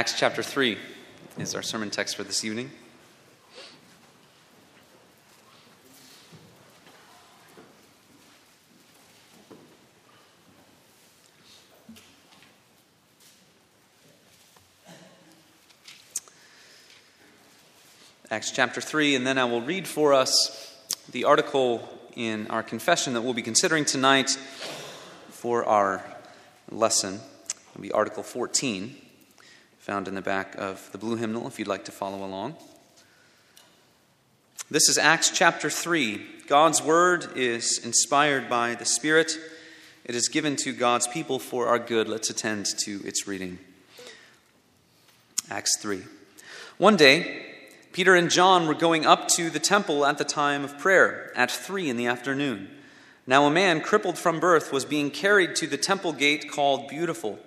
Acts chapter 3 is our sermon text for this evening. Acts chapter 3, and then I will read for us the article in our confession that we'll be considering tonight for our lesson. It'll be Article 14, found in the back of the blue hymnal if you'd like to follow along. This is Acts chapter 3. God's word is inspired by the Spirit. It is given to God's people for our good. Let's attend to its reading. Acts 3. One day, Peter and John were going up to the temple at the time of prayer, at three in the afternoon. Now, a man crippled from birth was being carried to the temple gate called Beautiful,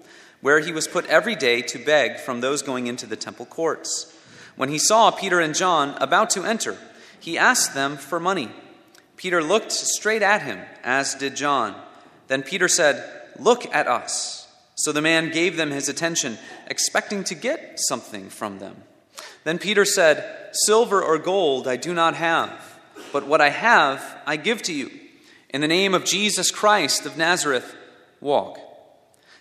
where he was put every day to beg from those going into the temple courts. When he saw Peter and John about to enter, he asked them for money. Peter looked straight at him, as did John. Then Peter said, Look at us. So the man gave them his attention, expecting to get something from them. Then Peter said, Silver or gold I do not have, but what I have I give to you. In the name of Jesus Christ of Nazareth, walk.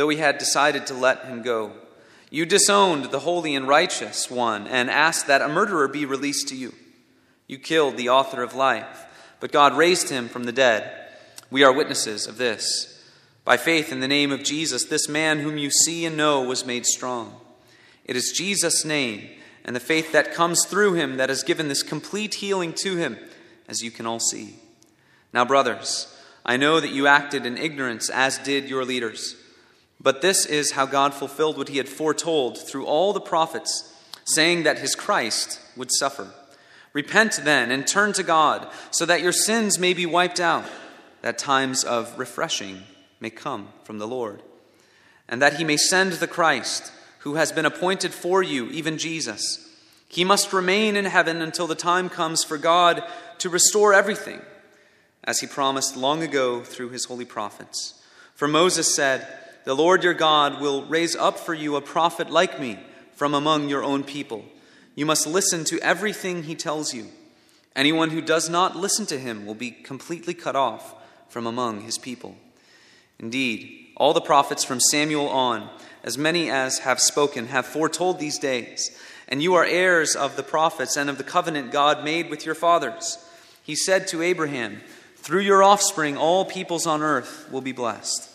though he had decided to let him go. You disowned the holy and righteous one and asked that a murderer be released to you. You killed the author of life, but God raised him from the dead. We are witnesses of this. By faith in the name of Jesus, this man whom you see and know was made strong. It is Jesus' name and the faith that comes through him that has given this complete healing to him, as you can all see. Now, brothers, I know that you acted in ignorance, as did your leaders. But this is how God fulfilled what he had foretold through all the prophets, saying that his Christ would suffer. Repent then and turn to God, so that your sins may be wiped out, that times of refreshing may come from the Lord, and that he may send the Christ who has been appointed for you, even Jesus. He must remain in heaven until the time comes for God to restore everything, as he promised long ago through his holy prophets. For Moses said, The Lord your God will raise up for you a prophet like me from among your own people. You must listen to everything he tells you. Anyone who does not listen to him will be completely cut off from among his people. Indeed, all the prophets from Samuel on, as many as have spoken, have foretold these days. And you are heirs of the prophets and of the covenant God made with your fathers. He said to Abraham, Through your offspring, all peoples on earth will be blessed.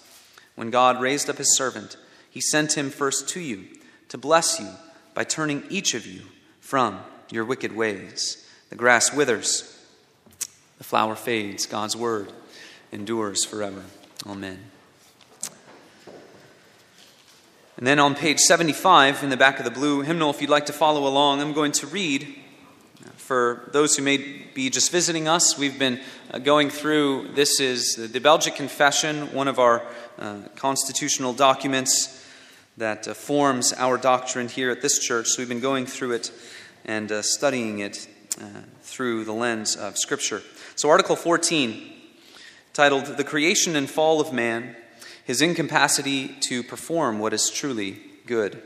When God raised up his servant, he sent him first to you to bless you by turning each of you from your wicked ways. The grass withers, the flower fades, God's word endures forever. Amen. And then on page 75 in the back of the blue hymnal, if you'd like to follow along, I'm going to read. For those who may be just visiting us, we've been uh, going through this is the Belgic Confession, one of our uh, constitutional documents that uh, forms our doctrine here at this church. So we've been going through it and uh, studying it uh, through the lens of Scripture. So, Article 14, titled The Creation and Fall of Man his incapacity to perform what is truly good.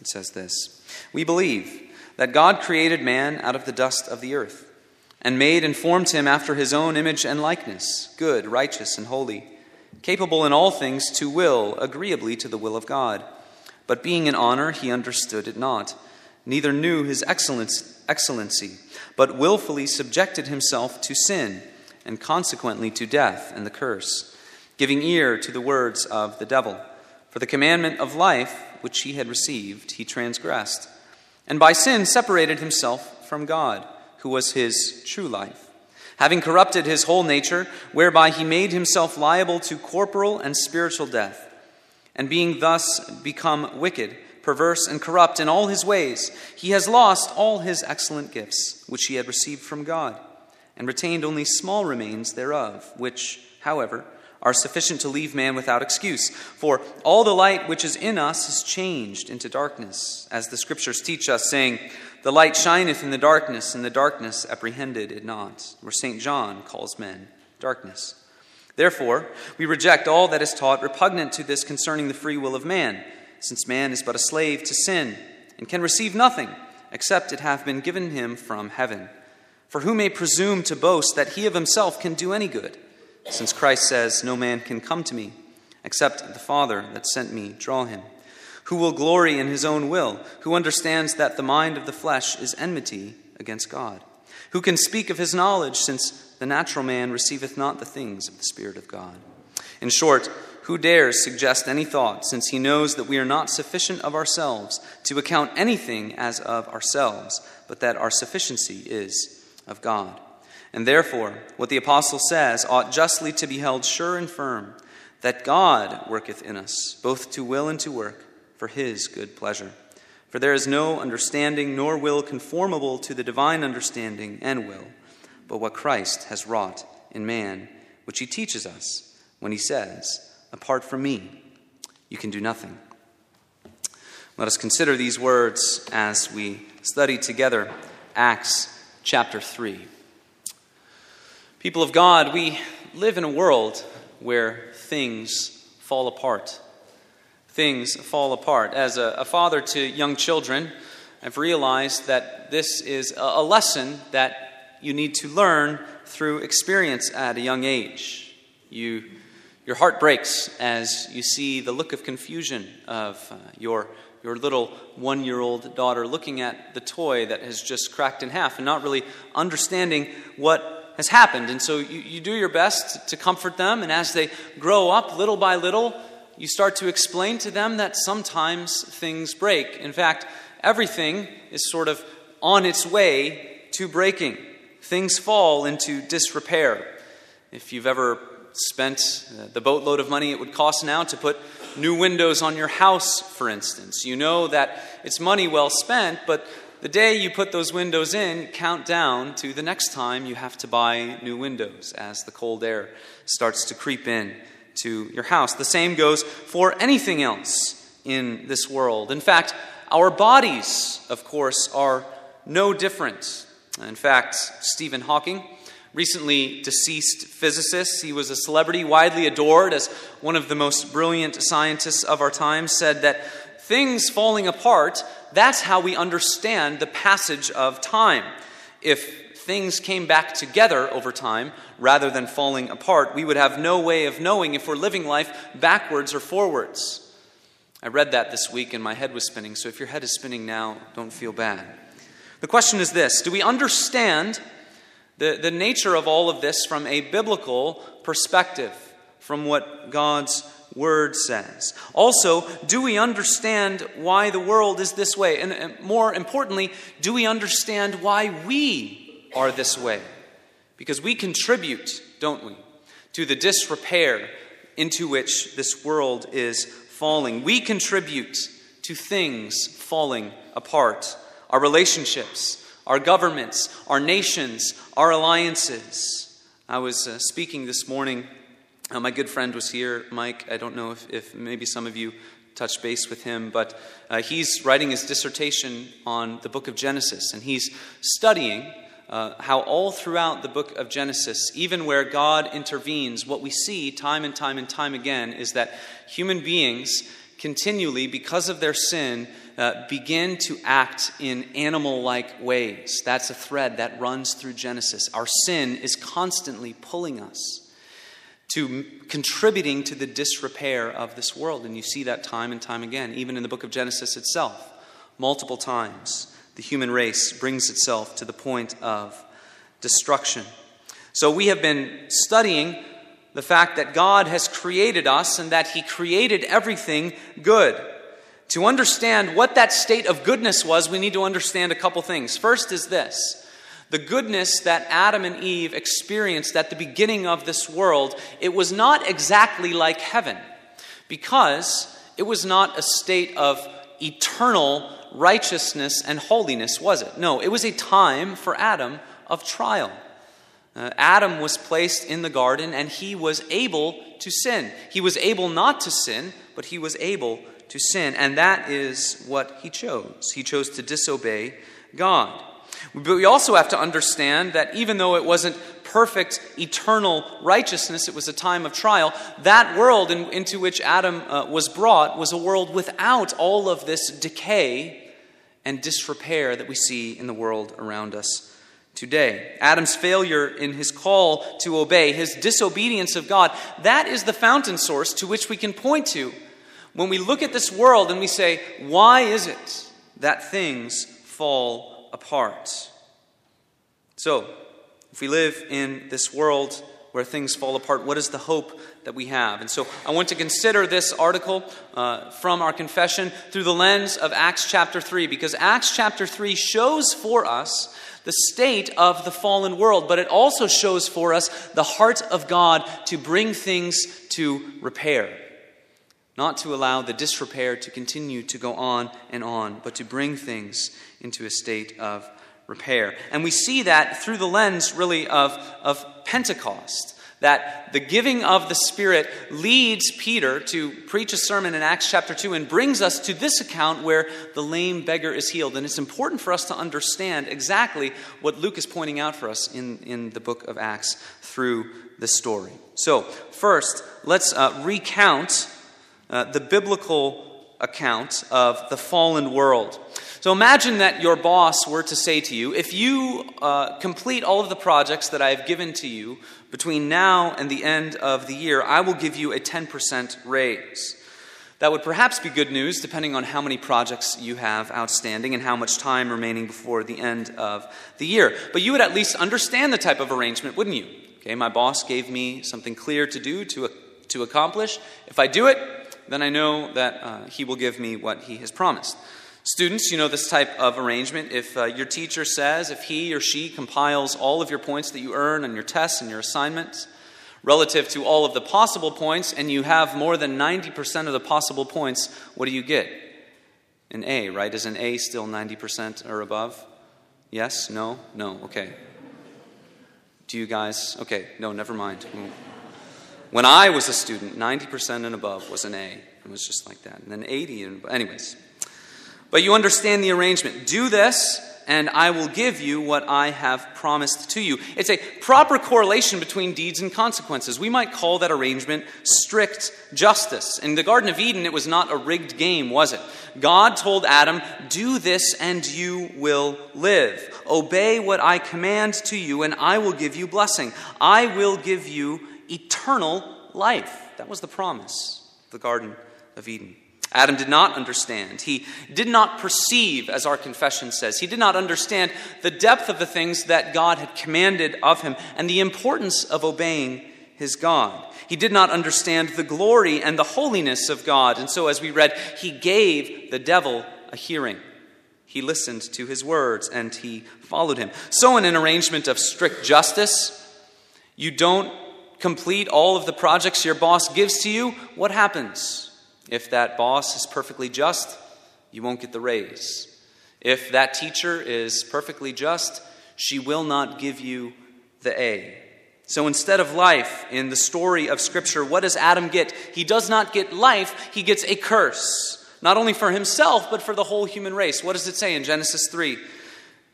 It says this We believe that God created man out of the dust of the earth, and made and formed him after his own image and likeness, good, righteous, and holy, capable in all things to will agreeably to the will of God. But being in honor, he understood it not, neither knew his excellency, but willfully subjected himself to sin, and consequently to death and the curse, giving ear to the words of the devil. For the commandment of life, which he had received, he transgressed, and by sin separated himself from God, who was his true life, having corrupted his whole nature, whereby he made himself liable to corporal and spiritual death, and being thus become wicked, perverse, and corrupt in all his ways, he has lost all his excellent gifts, which he had received from God, and retained only small remains thereof, which, however, are sufficient to leave man without excuse. For all the light which is in us is changed into darkness, as the Scriptures teach us, saying, The light shineth in the darkness, and the darkness apprehended it not. Where St. John calls men darkness. Therefore, we reject all that is taught repugnant to this concerning the free will of man since man is but a slave to sin, and can receive nothing except it have been given him from heaven. For who may presume to boast that he of himself can do any good, since Christ says, No man can come to me, except the Father that sent me draw him? Who will glory in his own will? Who understands that the mind of the flesh is enmity against God? Who can speak of his knowledge, since the natural man receiveth not the things of the Spirit of God? In short, who dares suggest any thought, since he knows that we are not sufficient of ourselves to account anything as of ourselves, but that our sufficiency is of God? And therefore, what the apostle says ought justly to be held sure and firm that God worketh in us, both to will and to work, for his good pleasure. For there is no understanding nor will conformable to the divine understanding and will, but what Christ has wrought in man, which he teaches us when he says, Apart from me, you can do nothing. Let us consider these words as we study together Acts chapter 3. People of God, we live in a world where things fall apart. Things fall apart. As a, a father to young children, I've realized that this is a, a lesson that you need to learn through experience at a young age. You your heart breaks as you see the look of confusion of uh, your, your little one year old daughter looking at the toy that has just cracked in half and not really understanding what has happened. And so you, you do your best to comfort them, and as they grow up little by little, you start to explain to them that sometimes things break. In fact, everything is sort of on its way to breaking. Things fall into disrepair. If you've ever spent uh, the boatload of money it would cost now to put new windows on your house, for instance. You know that it's money well spent, but the day you put those windows in, count down to the next time you have to buy new windows as the cold air starts to creep in to your house. The same goes for anything else in this world. In fact, our bodies, of course, are no different. In fact, Stephen Hawking recently deceased physicist. He was a celebrity, widely adored as one of the most brilliant scientists of our time, said that things falling apart, that's how we understand the passage of time. If things came back together over time rather than falling apart, we would have no way of knowing if we're living life backwards or forwards. I read that this week and my head was spinning, so if your head is spinning now, don't feel bad. The question is this Do we understand the, the nature of all of this from a biblical perspective, from what God's word says. Also, do we understand why the world is this way? And more importantly, do we understand why we are this way? Because we contribute, don't we, to the disrepair into which this world is falling. We contribute to things falling apart. Our relationships, our governments, our nations, our alliances. I was uh, speaking this morning. Uh, my good friend was here, Mike. I don't know if, if maybe some of you touched base with him, but uh, he's writing his dissertation on the book of Genesis, and he's studying uh, how all throughout the book of Genesis, even where God intervenes, what we see time and time and time again is that human beings continually, because of their sin, uh, begin to act in animal like ways. That's a thread that runs through Genesis. Our sin is constantly pulling us to contributing to the disrepair of this world. And you see that time and time again, even in the book of Genesis itself, multiple times. the human race brings itself to the point of destruction. So, we have been studying the fact that God has created us and that He created everything good. To understand what that state of goodness was, we need to understand a couple things. First is this the goodness that Adam and Eve experienced at the beginning of this world, it was not exactly like heaven because it was not a state of eternal righteousness and holiness, was it? No, it was a time for Adam of trial. Uh, Adam was placed in the garden and he was able to sin. He was able not to sin, but he was able to sin. And that is what he chose. He chose to disobey God. But we also have to understand that even though it wasn't perfect, eternal righteousness, it was a time of trial, that world in, into which Adam uh, was brought was a world without all of this decay and disrepair that we see in the world around us today. Adam's failure in his call to obey, his disobedience of God, that is the fountain source to which we can point to when we look at this world and we say, why is it that things fall apart. So, if we live in this world where things fall apart, what is the hope that we have? And so I want to consider this article uh, from our confession through the lens of Acts chapter 3, because Acts chapter 3 shows for us the state of the fallen world, but it also shows for us the heart of God to bring things to repair. Not to allow the disrepair to continue to go on and on, but to bring things into a state of repair. And we see that through the lens, really, of, of Pentecost. That the giving of the Spirit leads Peter to preach a sermon in Acts chapter 2 and brings us to this account where the lame beggar is healed. And it's important for us to understand exactly what Luke is pointing out for us in, in the book of Acts through the story. So, first, let's uh, recount uh, the biblical account of the fallen world. So imagine that your boss were to say to you, if you uh, complete all of the projects that I have given to you between now and the end of the year, I will give you a 10% raise. That would perhaps be good news depending on how many projects you have outstanding and how much time remaining before the end of the year. But you would at least understand the type of arrangement, wouldn't you? Okay, my boss gave me something clear to do, to, to accomplish. If I do it, then I know that uh, He will give me what He has promised. Students, you know this type of arrangement. If uh, your teacher says, if he or she compiles all of your points that you earn on your tests and your assignments relative to all of the possible points, and you have more than 90% of the possible points, what do you get? An A, right? Is an A still 90% or above? Yes? No? No? Okay. Do you guys? Okay, no, never mind. When I was a student, 90% and above was an A. It was just like that. And then 80 and anyways. But you understand the arrangement. Do this, and I will give you what I have promised to you. It's a proper correlation between deeds and consequences. We might call that arrangement strict justice. In the Garden of Eden, it was not a rigged game, was it? God told Adam, Do this, and you will live. Obey what I command to you, and I will give you blessing. I will give you eternal life. That was the promise, of the Garden of Eden. Adam did not understand. He did not perceive, as our confession says. He did not understand the depth of the things that God had commanded of him and the importance of obeying his God. He did not understand the glory and the holiness of God. And so, as we read, he gave the devil a hearing. He listened to his words and he followed him. So, in an arrangement of strict justice, you don't complete all of the projects your boss gives to you. What happens? If that boss is perfectly just, you won't get the raise. If that teacher is perfectly just, she will not give you the A. So instead of life in the story of Scripture, what does Adam get? He does not get life, he gets a curse. Not only for himself, but for the whole human race. What does it say in Genesis 3?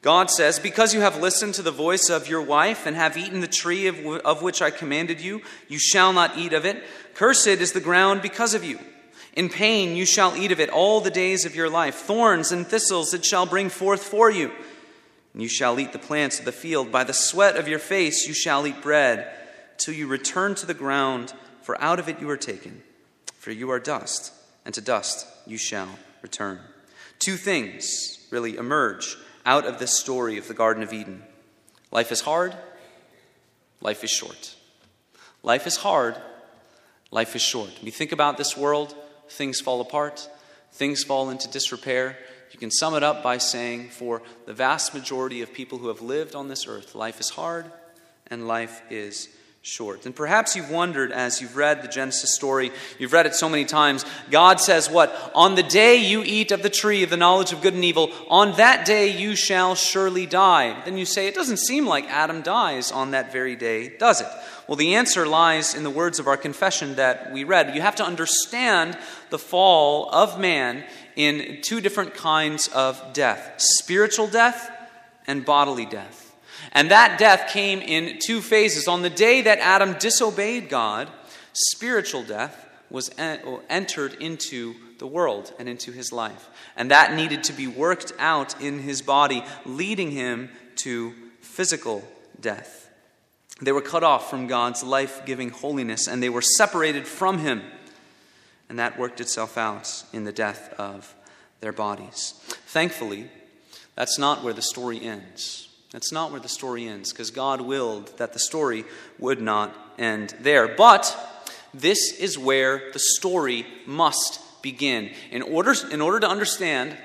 God says, Because you have listened to the voice of your wife and have eaten the tree of, w- of which I commanded you, you shall not eat of it. Cursed is the ground because of you. In pain you shall eat of it all the days of your life. Thorns and thistles it shall bring forth for you. And you shall eat the plants of the field. By the sweat of your face you shall eat bread, till you return to the ground, for out of it you are taken. For you are dust, and to dust you shall return. Two things really emerge out of this story of the Garden of Eden. Life is hard, life is short. Life is hard, life is short. When you think about this world, things fall apart, things fall into disrepair. You can sum it up by saying, for the vast majority of people who have lived on this earth, life is hard and life is short. And perhaps you've wondered as you've read the Genesis story, you've read it so many times. God says, What? On the day you eat of the tree of the knowledge of good and evil, on that day you shall surely die. Then you say, It doesn't seem like Adam dies on that very day, does it? Well, the answer lies in the words of our confession that we read. You have to understand the fall of man in two different kinds of death spiritual death and bodily death. And that death came in two phases. On the day that Adam disobeyed God, spiritual death was entered into the world and into his life. And that needed to be worked out in his body, leading him to physical death. They were cut off from God's life giving holiness, and they were separated from him. And that worked itself out in the death of their bodies. Thankfully, that's not where the story ends. That's not where the story ends, because God willed that the story would not end there. But this is where the story must begin. In order, in order to understand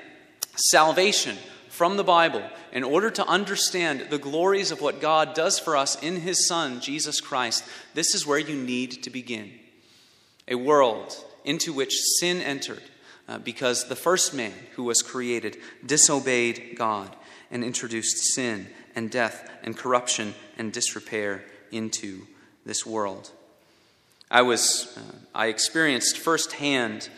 salvation from the Bible, in order to understand the glories of what God does for us in His Son, Jesus Christ, this is where you need to begin. A world into which sin entered uh, because the first man who was created disobeyed God and introduced sin and death and corruption and disrepair into this world. I was, uh, I experienced firsthand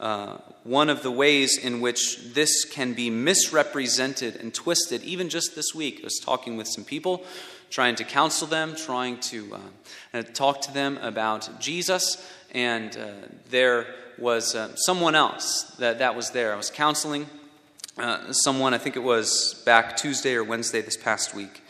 uh, one of the ways in which this can be misrepresented and twisted, even just this week. I was talking with some people, trying to counsel them, trying to uh, uh talk to them about Jesus, and uh, there was uh, someone else that, that was there. I was counseling uh, someone, I think it was back Tuesday or Wednesday this past week.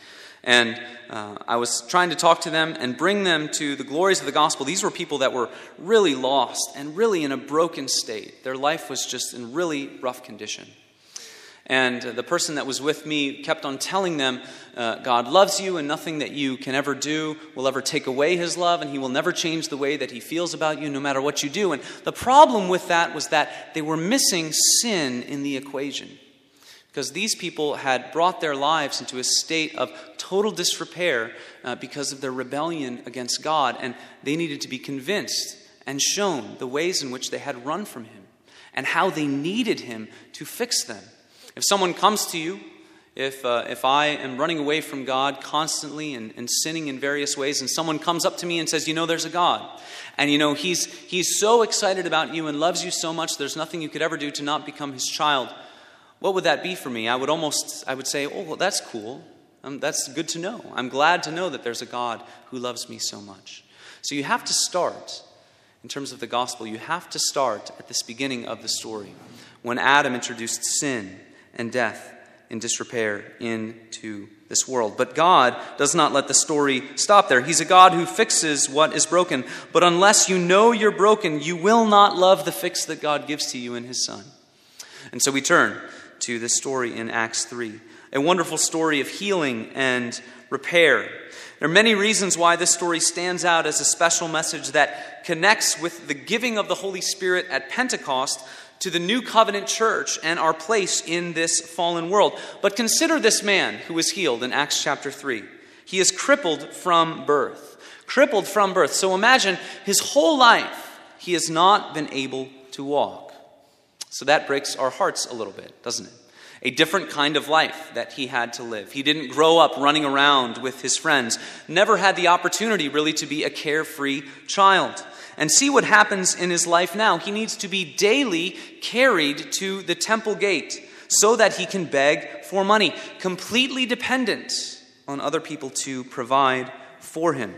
And uh, I was trying to talk to them and bring them to the glories of the gospel. These were people that were really lost and really in a broken state. Their life was just in really rough condition. And the person that was with me kept on telling them, uh, God loves you, and nothing that you can ever do will ever take away his love, and he will never change the way that he feels about you, no matter what you do. And the problem with that was that they were missing sin in the equation. Because these people had brought their lives into a state of total disrepair uh, because of their rebellion against God, and they needed to be convinced and shown the ways in which they had run from Him and how they needed Him to fix them. If someone comes to you, if, uh, if I am running away from God constantly and, and sinning in various ways, and someone comes up to me and says, You know, there's a God. And you know, he's, he's so excited about you and loves you so much, there's nothing you could ever do to not become his child. What would that be for me? I would almost, I would say, Oh, well, that's cool. Um, that's good to know. I'm glad to know that there's a God who loves me so much. So you have to start, in terms of the gospel, you have to start at this beginning of the story when Adam introduced sin and death in disrepair into this world. But God does not let the story stop there. He's a God who fixes what is broken. But unless you know you're broken, you will not love the fix that God gives to you in His Son. And so we turn to this story in Acts 3 a wonderful story of healing and repair. There are many reasons why this story stands out as a special message that connects with the giving of the Holy Spirit at Pentecost to the new covenant church and our place in this fallen world. But consider this man who was healed in Acts chapter 3. He is crippled from birth. Crippled from birth. So imagine his whole life he has not been able to walk. So that breaks our hearts a little bit, doesn't it? A different kind of life that he had to live. He didn't grow up running around with his friends, never had the opportunity really to be a carefree child and see what happens in his life now. He needs to be daily carried to the temple gate so that he can beg for money, completely dependent on other people to provide for him.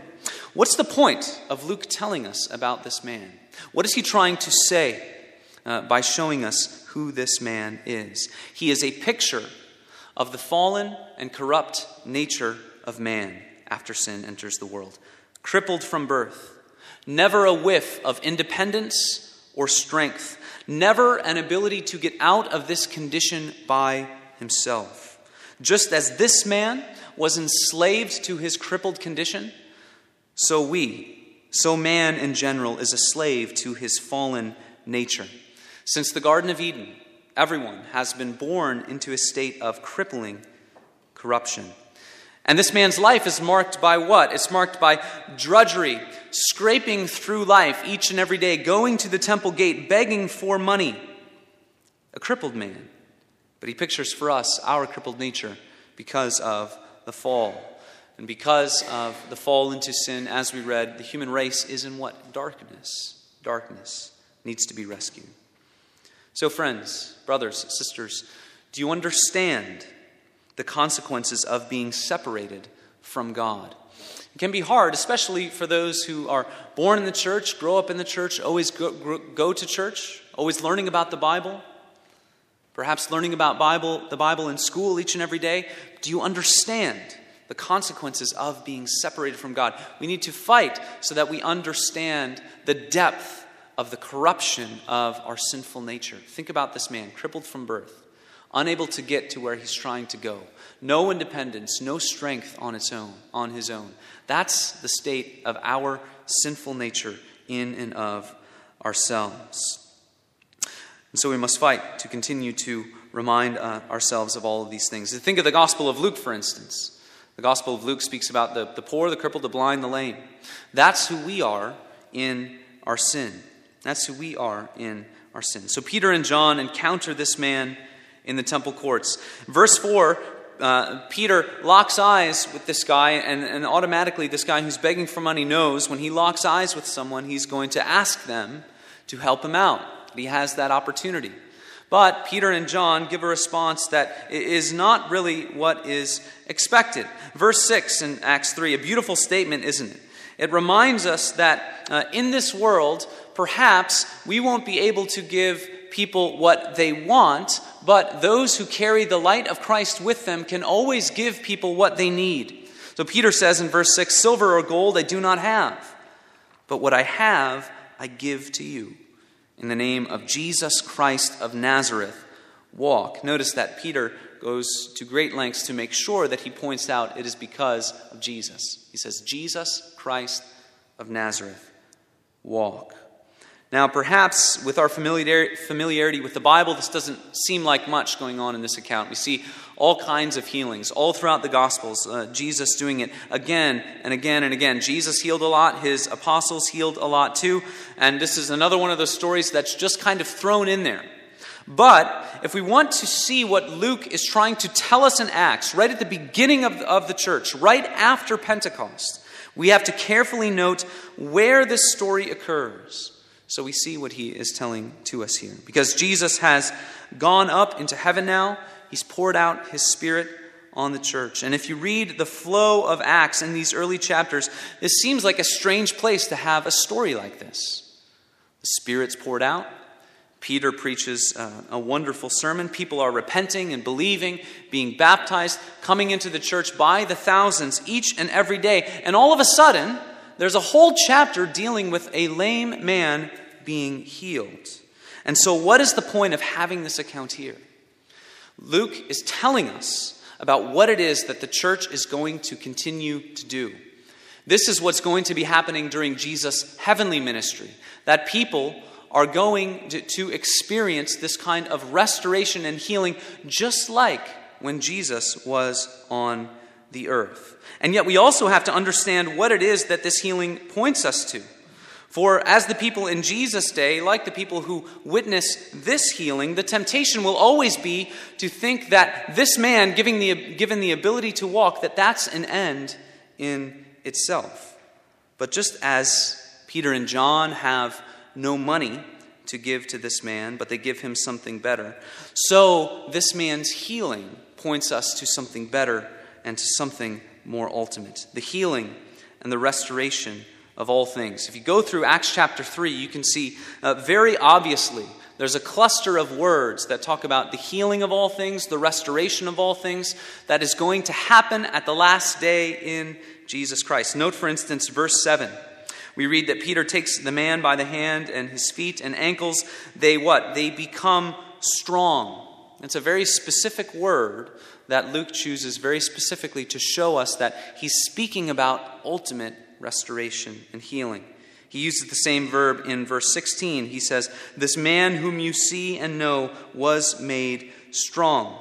What's the point of Luke telling us about this man? What is he trying to say uh, by showing us who this man is? He is a picture of the fallen and corrupt nature of man after sin enters the world. Crippled from birth, never a whiff of independence or strength, never an ability to get out of this condition by himself. Just as this man was enslaved to his crippled condition, so we, so man in general, is a slave to his fallen nature. Since the Garden of Eden, everyone has been born into a state of crippling corruption. And this man's life is marked by what? It's marked by drudgery, scraping through life each and every day, going to the temple gate, begging for money. A crippled man. But he pictures for us our crippled nature because of the fall. And because of the fall into sin, as we read, the human race is in what? Darkness. Darkness needs to be rescued. So, friends, brothers, sisters, do you understand the consequences of being separated from God? It can be hard, especially for those who are born in the church, grow up in the church, always go, go to church, always learning about the Bible, perhaps learning about Bible, the Bible in school each and every day. Do you understand the consequences of being separated from God? We need to fight so that we understand the depth of the corruption of our sinful nature. Think about this man, crippled from birth, unable to get to where he's trying to go. No independence, no strength on its own, on his own. That's the state of our sinful nature in and of ourselves. And so we must fight to continue to remind uh, ourselves of all of these things. Think of the Gospel of Luke, for instance. The Gospel of Luke speaks about the, the poor, the crippled, the blind, the lame. That's who we are in our sin. That's who we are in our sin. So Peter and John encounter this man in the temple courts. Verse 4 uh, Peter locks eyes with this guy, and, and automatically, this guy who's begging for money knows when he locks eyes with someone, he's going to ask them to help him out. He has that opportunity. But Peter and John give a response that is not really what is expected. Verse 6 in Acts 3, a beautiful statement, isn't it? It reminds us that uh, in this world, perhaps we won't be able to give people what they want, but those who carry the light of Christ with them can always give people what they need. So Peter says in verse 6 Silver or gold I do not have, but what I have I give to you. In the name of Jesus Christ of Nazareth, walk. Notice that Peter goes to great lengths to make sure that he points out it is because of Jesus. He says, Jesus Christ of Nazareth, walk. Now, perhaps with our familiarity with the Bible, this doesn't seem like much going on in this account. We see all kinds of healings all throughout the Gospels, uh, Jesus doing it again and again and again. Jesus healed a lot, his apostles healed a lot too, and this is another one of those stories that's just kind of thrown in there. But if we want to see what Luke is trying to tell us in Acts, right at the beginning of of the church, right after Pentecost, we have to carefully note where this story occurs. So we see what he is telling to us here. Because Jesus has gone up into heaven now, he's poured out his spirit on the church. And if you read the flow of Acts in these early chapters, this seems like a strange place to have a story like this. The Spirit's poured out. Peter preaches uh, a wonderful sermon. People are repenting and believing, being baptized, coming into the church by the thousands each and every day. And all of a sudden, there's a whole chapter dealing with a lame man being healed. And so, what is the point of having this account here? Luke is telling us about what it is that the church is going to continue to do. This is what's going to be happening during Jesus' heavenly ministry. That people are going to, experience this kind of restoration and healing just like when Jesus was on the earth. And yet, we also have to understand what it is that this healing points us to. For as the people in Jesus' day, like the people who witness this healing, the temptation will always be to think that this man, giving the, given the ability to walk, that that's an end in itself. But just as Peter and John have no money to give to this man, but they give him something better, so this man's healing points us to something better and to something more ultimate the healing and the restoration of all things. If you go through Acts chapter 3, you can see uh, very obviously there's a cluster of words that talk about the healing of all things, the restoration of all things that is going to happen at the last day in Jesus Christ. Note, for instance, verse 7. We read that Peter takes the man by the hand and his feet and ankles. They what? They become strong. It's a very specific word that Luke chooses very specifically to show us that he's speaking about ultimate restoration and healing. He uses the same verb in verse 16. He says, This man whom you see and know was made strong.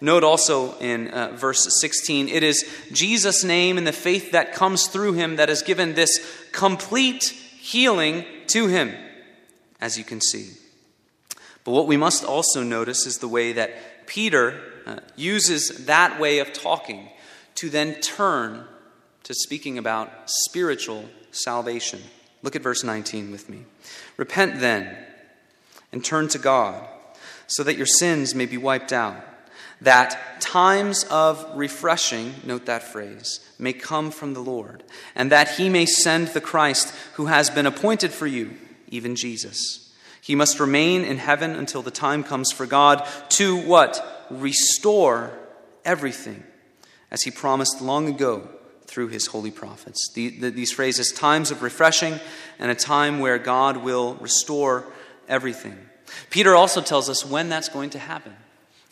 Note also in uh, verse 16, it is Jesus' name and the faith that comes through him that has given this complete healing to him, as you can see. But what we must also notice is the way that Peter uh, uses that way of talking to then turn to speaking about spiritual salvation. Look at verse 19 with me. Repent then and turn to God so that your sins may be wiped out, that times of refreshing, note that phrase, may come from the Lord, and that he may send the Christ who has been appointed for you, even Jesus. He must remain in heaven until the time comes for God to what? Restore everything, as he promised long ago through his holy prophets. The, the, these phrases, times of refreshing and a time where God will restore everything. Peter also tells us when that's going to happen.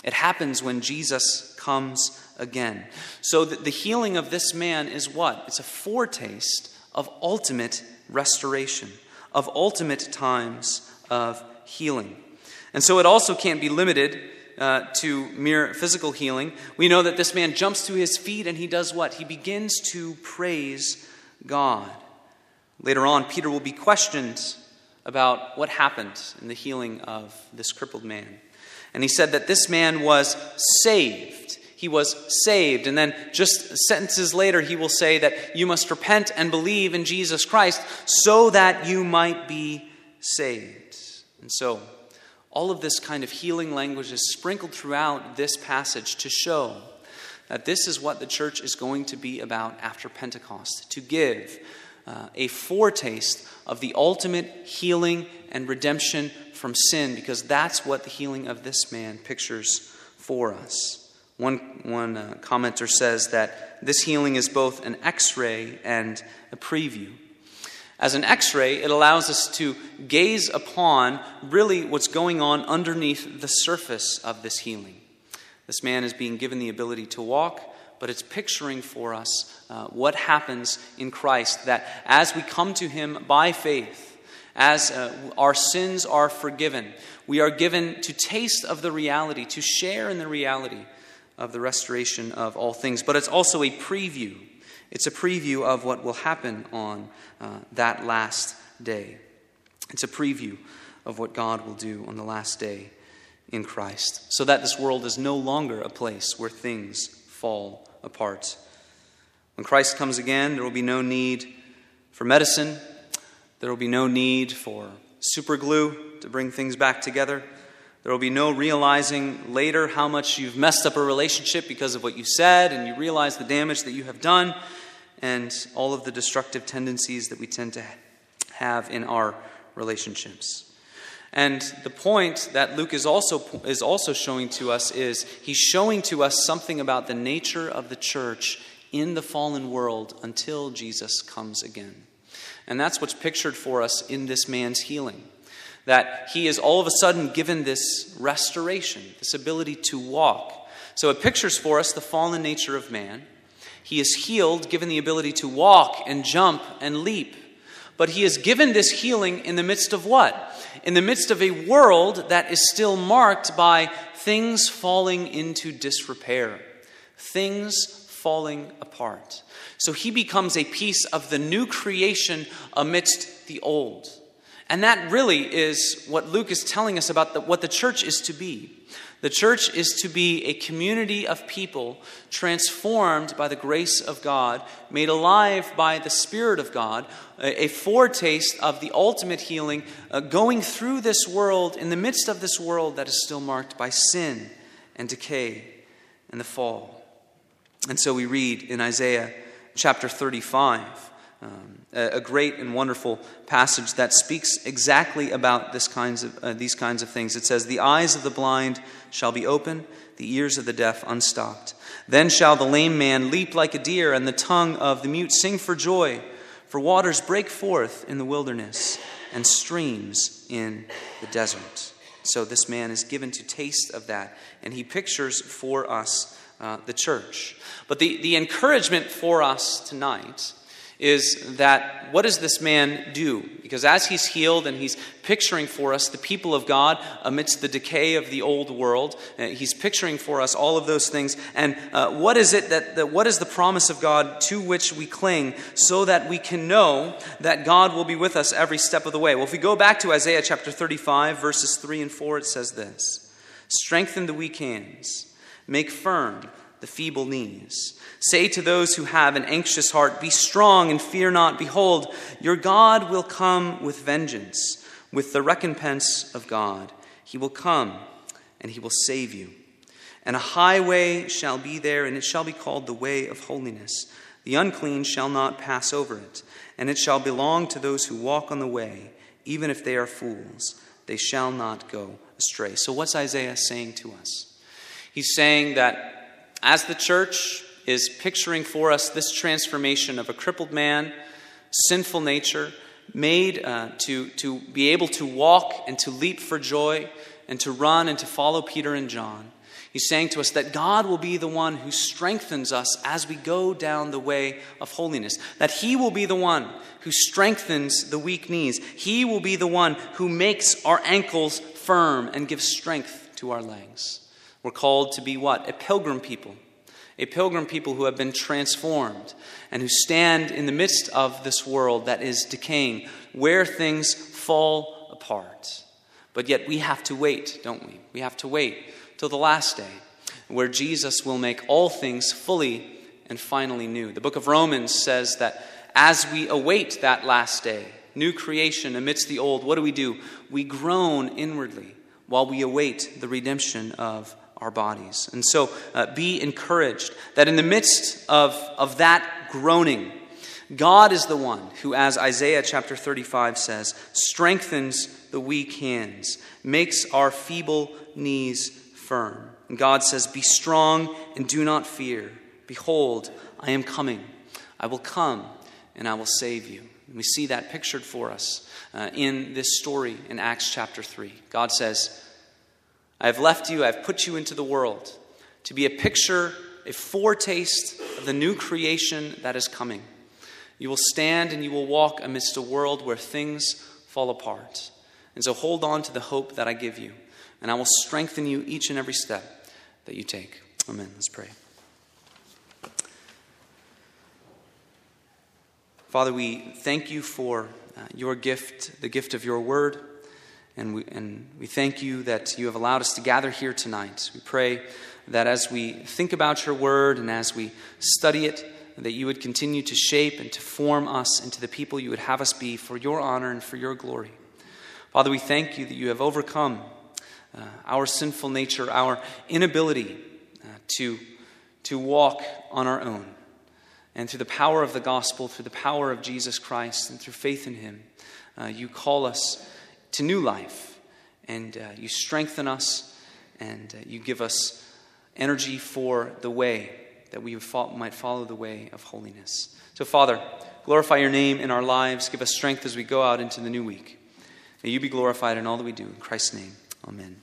It happens when Jesus comes again. So the, the healing of this man is what? It's a foretaste of ultimate restoration, of ultimate times of healing. And so it also can't be limited uh, to mere physical healing, we know that this man jumps to his feet and he does what? He begins to praise God. Later on, Peter will be questioned about what happened in the healing of this crippled man. And he said that this man was saved. He was saved. And then just sentences later, he will say that you must repent and believe in Jesus Christ so that you might be saved. And so, all of this kind of healing language is sprinkled throughout this passage to show that this is what the church is going to be about after Pentecost to give uh, a foretaste of the ultimate healing and redemption from sin, because that's what the healing of this man pictures for us. One, one uh, commenter says that this healing is both an x ray and a preview. As an x ray, it allows us to gaze upon really what's going on underneath the surface of this healing. This man is being given the ability to walk, but it's picturing for us uh, what happens in Christ that as we come to him by faith, as uh, our sins are forgiven, we are given to taste of the reality, to share in the reality of the restoration of all things. But it's also a preview it's a preview of what will happen on uh, that last day. It's a preview of what God will do on the last day in Christ, so that this world is no longer a place where things fall apart. When Christ comes again, there will be no need for medicine, there will be no need for super glue to bring things back together. There will be no realizing later how much you've messed up a relationship because of what you said, and you realize the damage that you have done and all of the destructive tendencies that we tend to have in our relationships. And the point that Luke is also, is also showing to us is he's showing to us something about the nature of the church in the fallen world until Jesus comes again. And that's what's pictured for us in this man's healing. That he is all of a sudden given this restoration, this ability to walk. So it pictures for us the fallen nature of man. He is healed, given the ability to walk and jump and leap. But he is given this healing in the midst of what? In the midst of a world that is still marked by things falling into disrepair, things falling apart. So he becomes a piece of the new creation amidst the old. And that really is what Luke is telling us about the, what the church is to be. The church is to be a community of people transformed by the grace of God, made alive by the Spirit of God, a, foretaste of the ultimate healing, uh, going through this world, in the midst of this world that is still marked by sin and decay and the fall. And so we read in Isaiah chapter 35 um, a, a, great and wonderful passage that speaks exactly about this kinds of, uh, these kinds of things. It says, The eyes of the blind shall be open, the ears of the deaf unstopped. Then shall the lame man leap like a deer, and the tongue of the mute sing for joy. For waters break forth in the wilderness, and streams in the desert. So this man is given to taste of that, and he pictures for us uh, the church. But the, the encouragement for us tonight is that what does this man do? Because as he's healed and he's picturing for us the people of God amidst the decay of the old world, uh, he's picturing for us all of those things. And uh, what is it that, that, what is the promise of God to which we cling so that we can know that God will be with us every step of the way? Well, if we go back to Isaiah chapter 35, verses 3 and 4, it says this Strengthen the weak hands, make firm the feeble knees. Say to those who have an anxious heart, Be strong and fear not. Behold, your God will come with vengeance, with the recompense of God. He will come and he will save you. And a highway shall be there, and it shall be called the way of holiness. The unclean shall not pass over it, and it shall belong to those who walk on the way, even if they are fools. They shall not go astray. So, what's Isaiah saying to us? He's saying that as the church is picturing for us this transformation of a crippled man, sinful nature, made uh, to, to be able to walk and to leap for joy and to run and to follow Peter and John. He's saying to us that God will be the one who strengthens us as we go down the way of holiness. That He will be the one who strengthens the weak knees. He will be the one who makes our ankles firm and gives strength to our legs. We're called to be what? A pilgrim people. A pilgrim people who have been transformed and who stand in the midst of this world that is decaying, where things fall apart. But yet we have to wait, don't we? We have to wait till the last day, where Jesus will make all things fully and finally new. The book of Romans says that as we await that last day, new creation amidst the old, what do we do? We groan inwardly while we await the redemption of our bodies. And so uh, be encouraged that in the midst of, of that groaning, God is the one who, as Isaiah chapter 35 says, strengthens the weak hands, makes our feeble knees firm. And God says, Be strong and do not fear. Behold, I am coming. I will come and I will save you. And we see that pictured for us uh, in this story in Acts chapter 3. God says, I have left you, I have put you into the world to be a picture, a foretaste of the new creation that is coming. You will stand and you will walk amidst a world where things fall apart. And so hold on to the hope that I give you, and I will strengthen you each and every step that you take. Amen. Let's pray. Father, we thank you for uh, your gift, the gift of your word. And we, and we thank you that you have allowed us to gather here tonight. We pray that as we think about your word and as we study it, that you would continue to shape and to form us into the people you would have us be for your honor and for your glory. Father, we thank you that you have overcome uh, our sinful nature, our inability uh, to, to walk on our own. And through the power of the gospel, through the power of Jesus Christ, and through faith in him, uh, you call us to new life. And uh, you strengthen us and uh, you give us energy for the way that we might follow the way of holiness. So, Father, glorify your name in our lives. Give us strength as we go out into the new week. May you be glorified in all that we do. In Christ's name, amen.